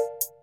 you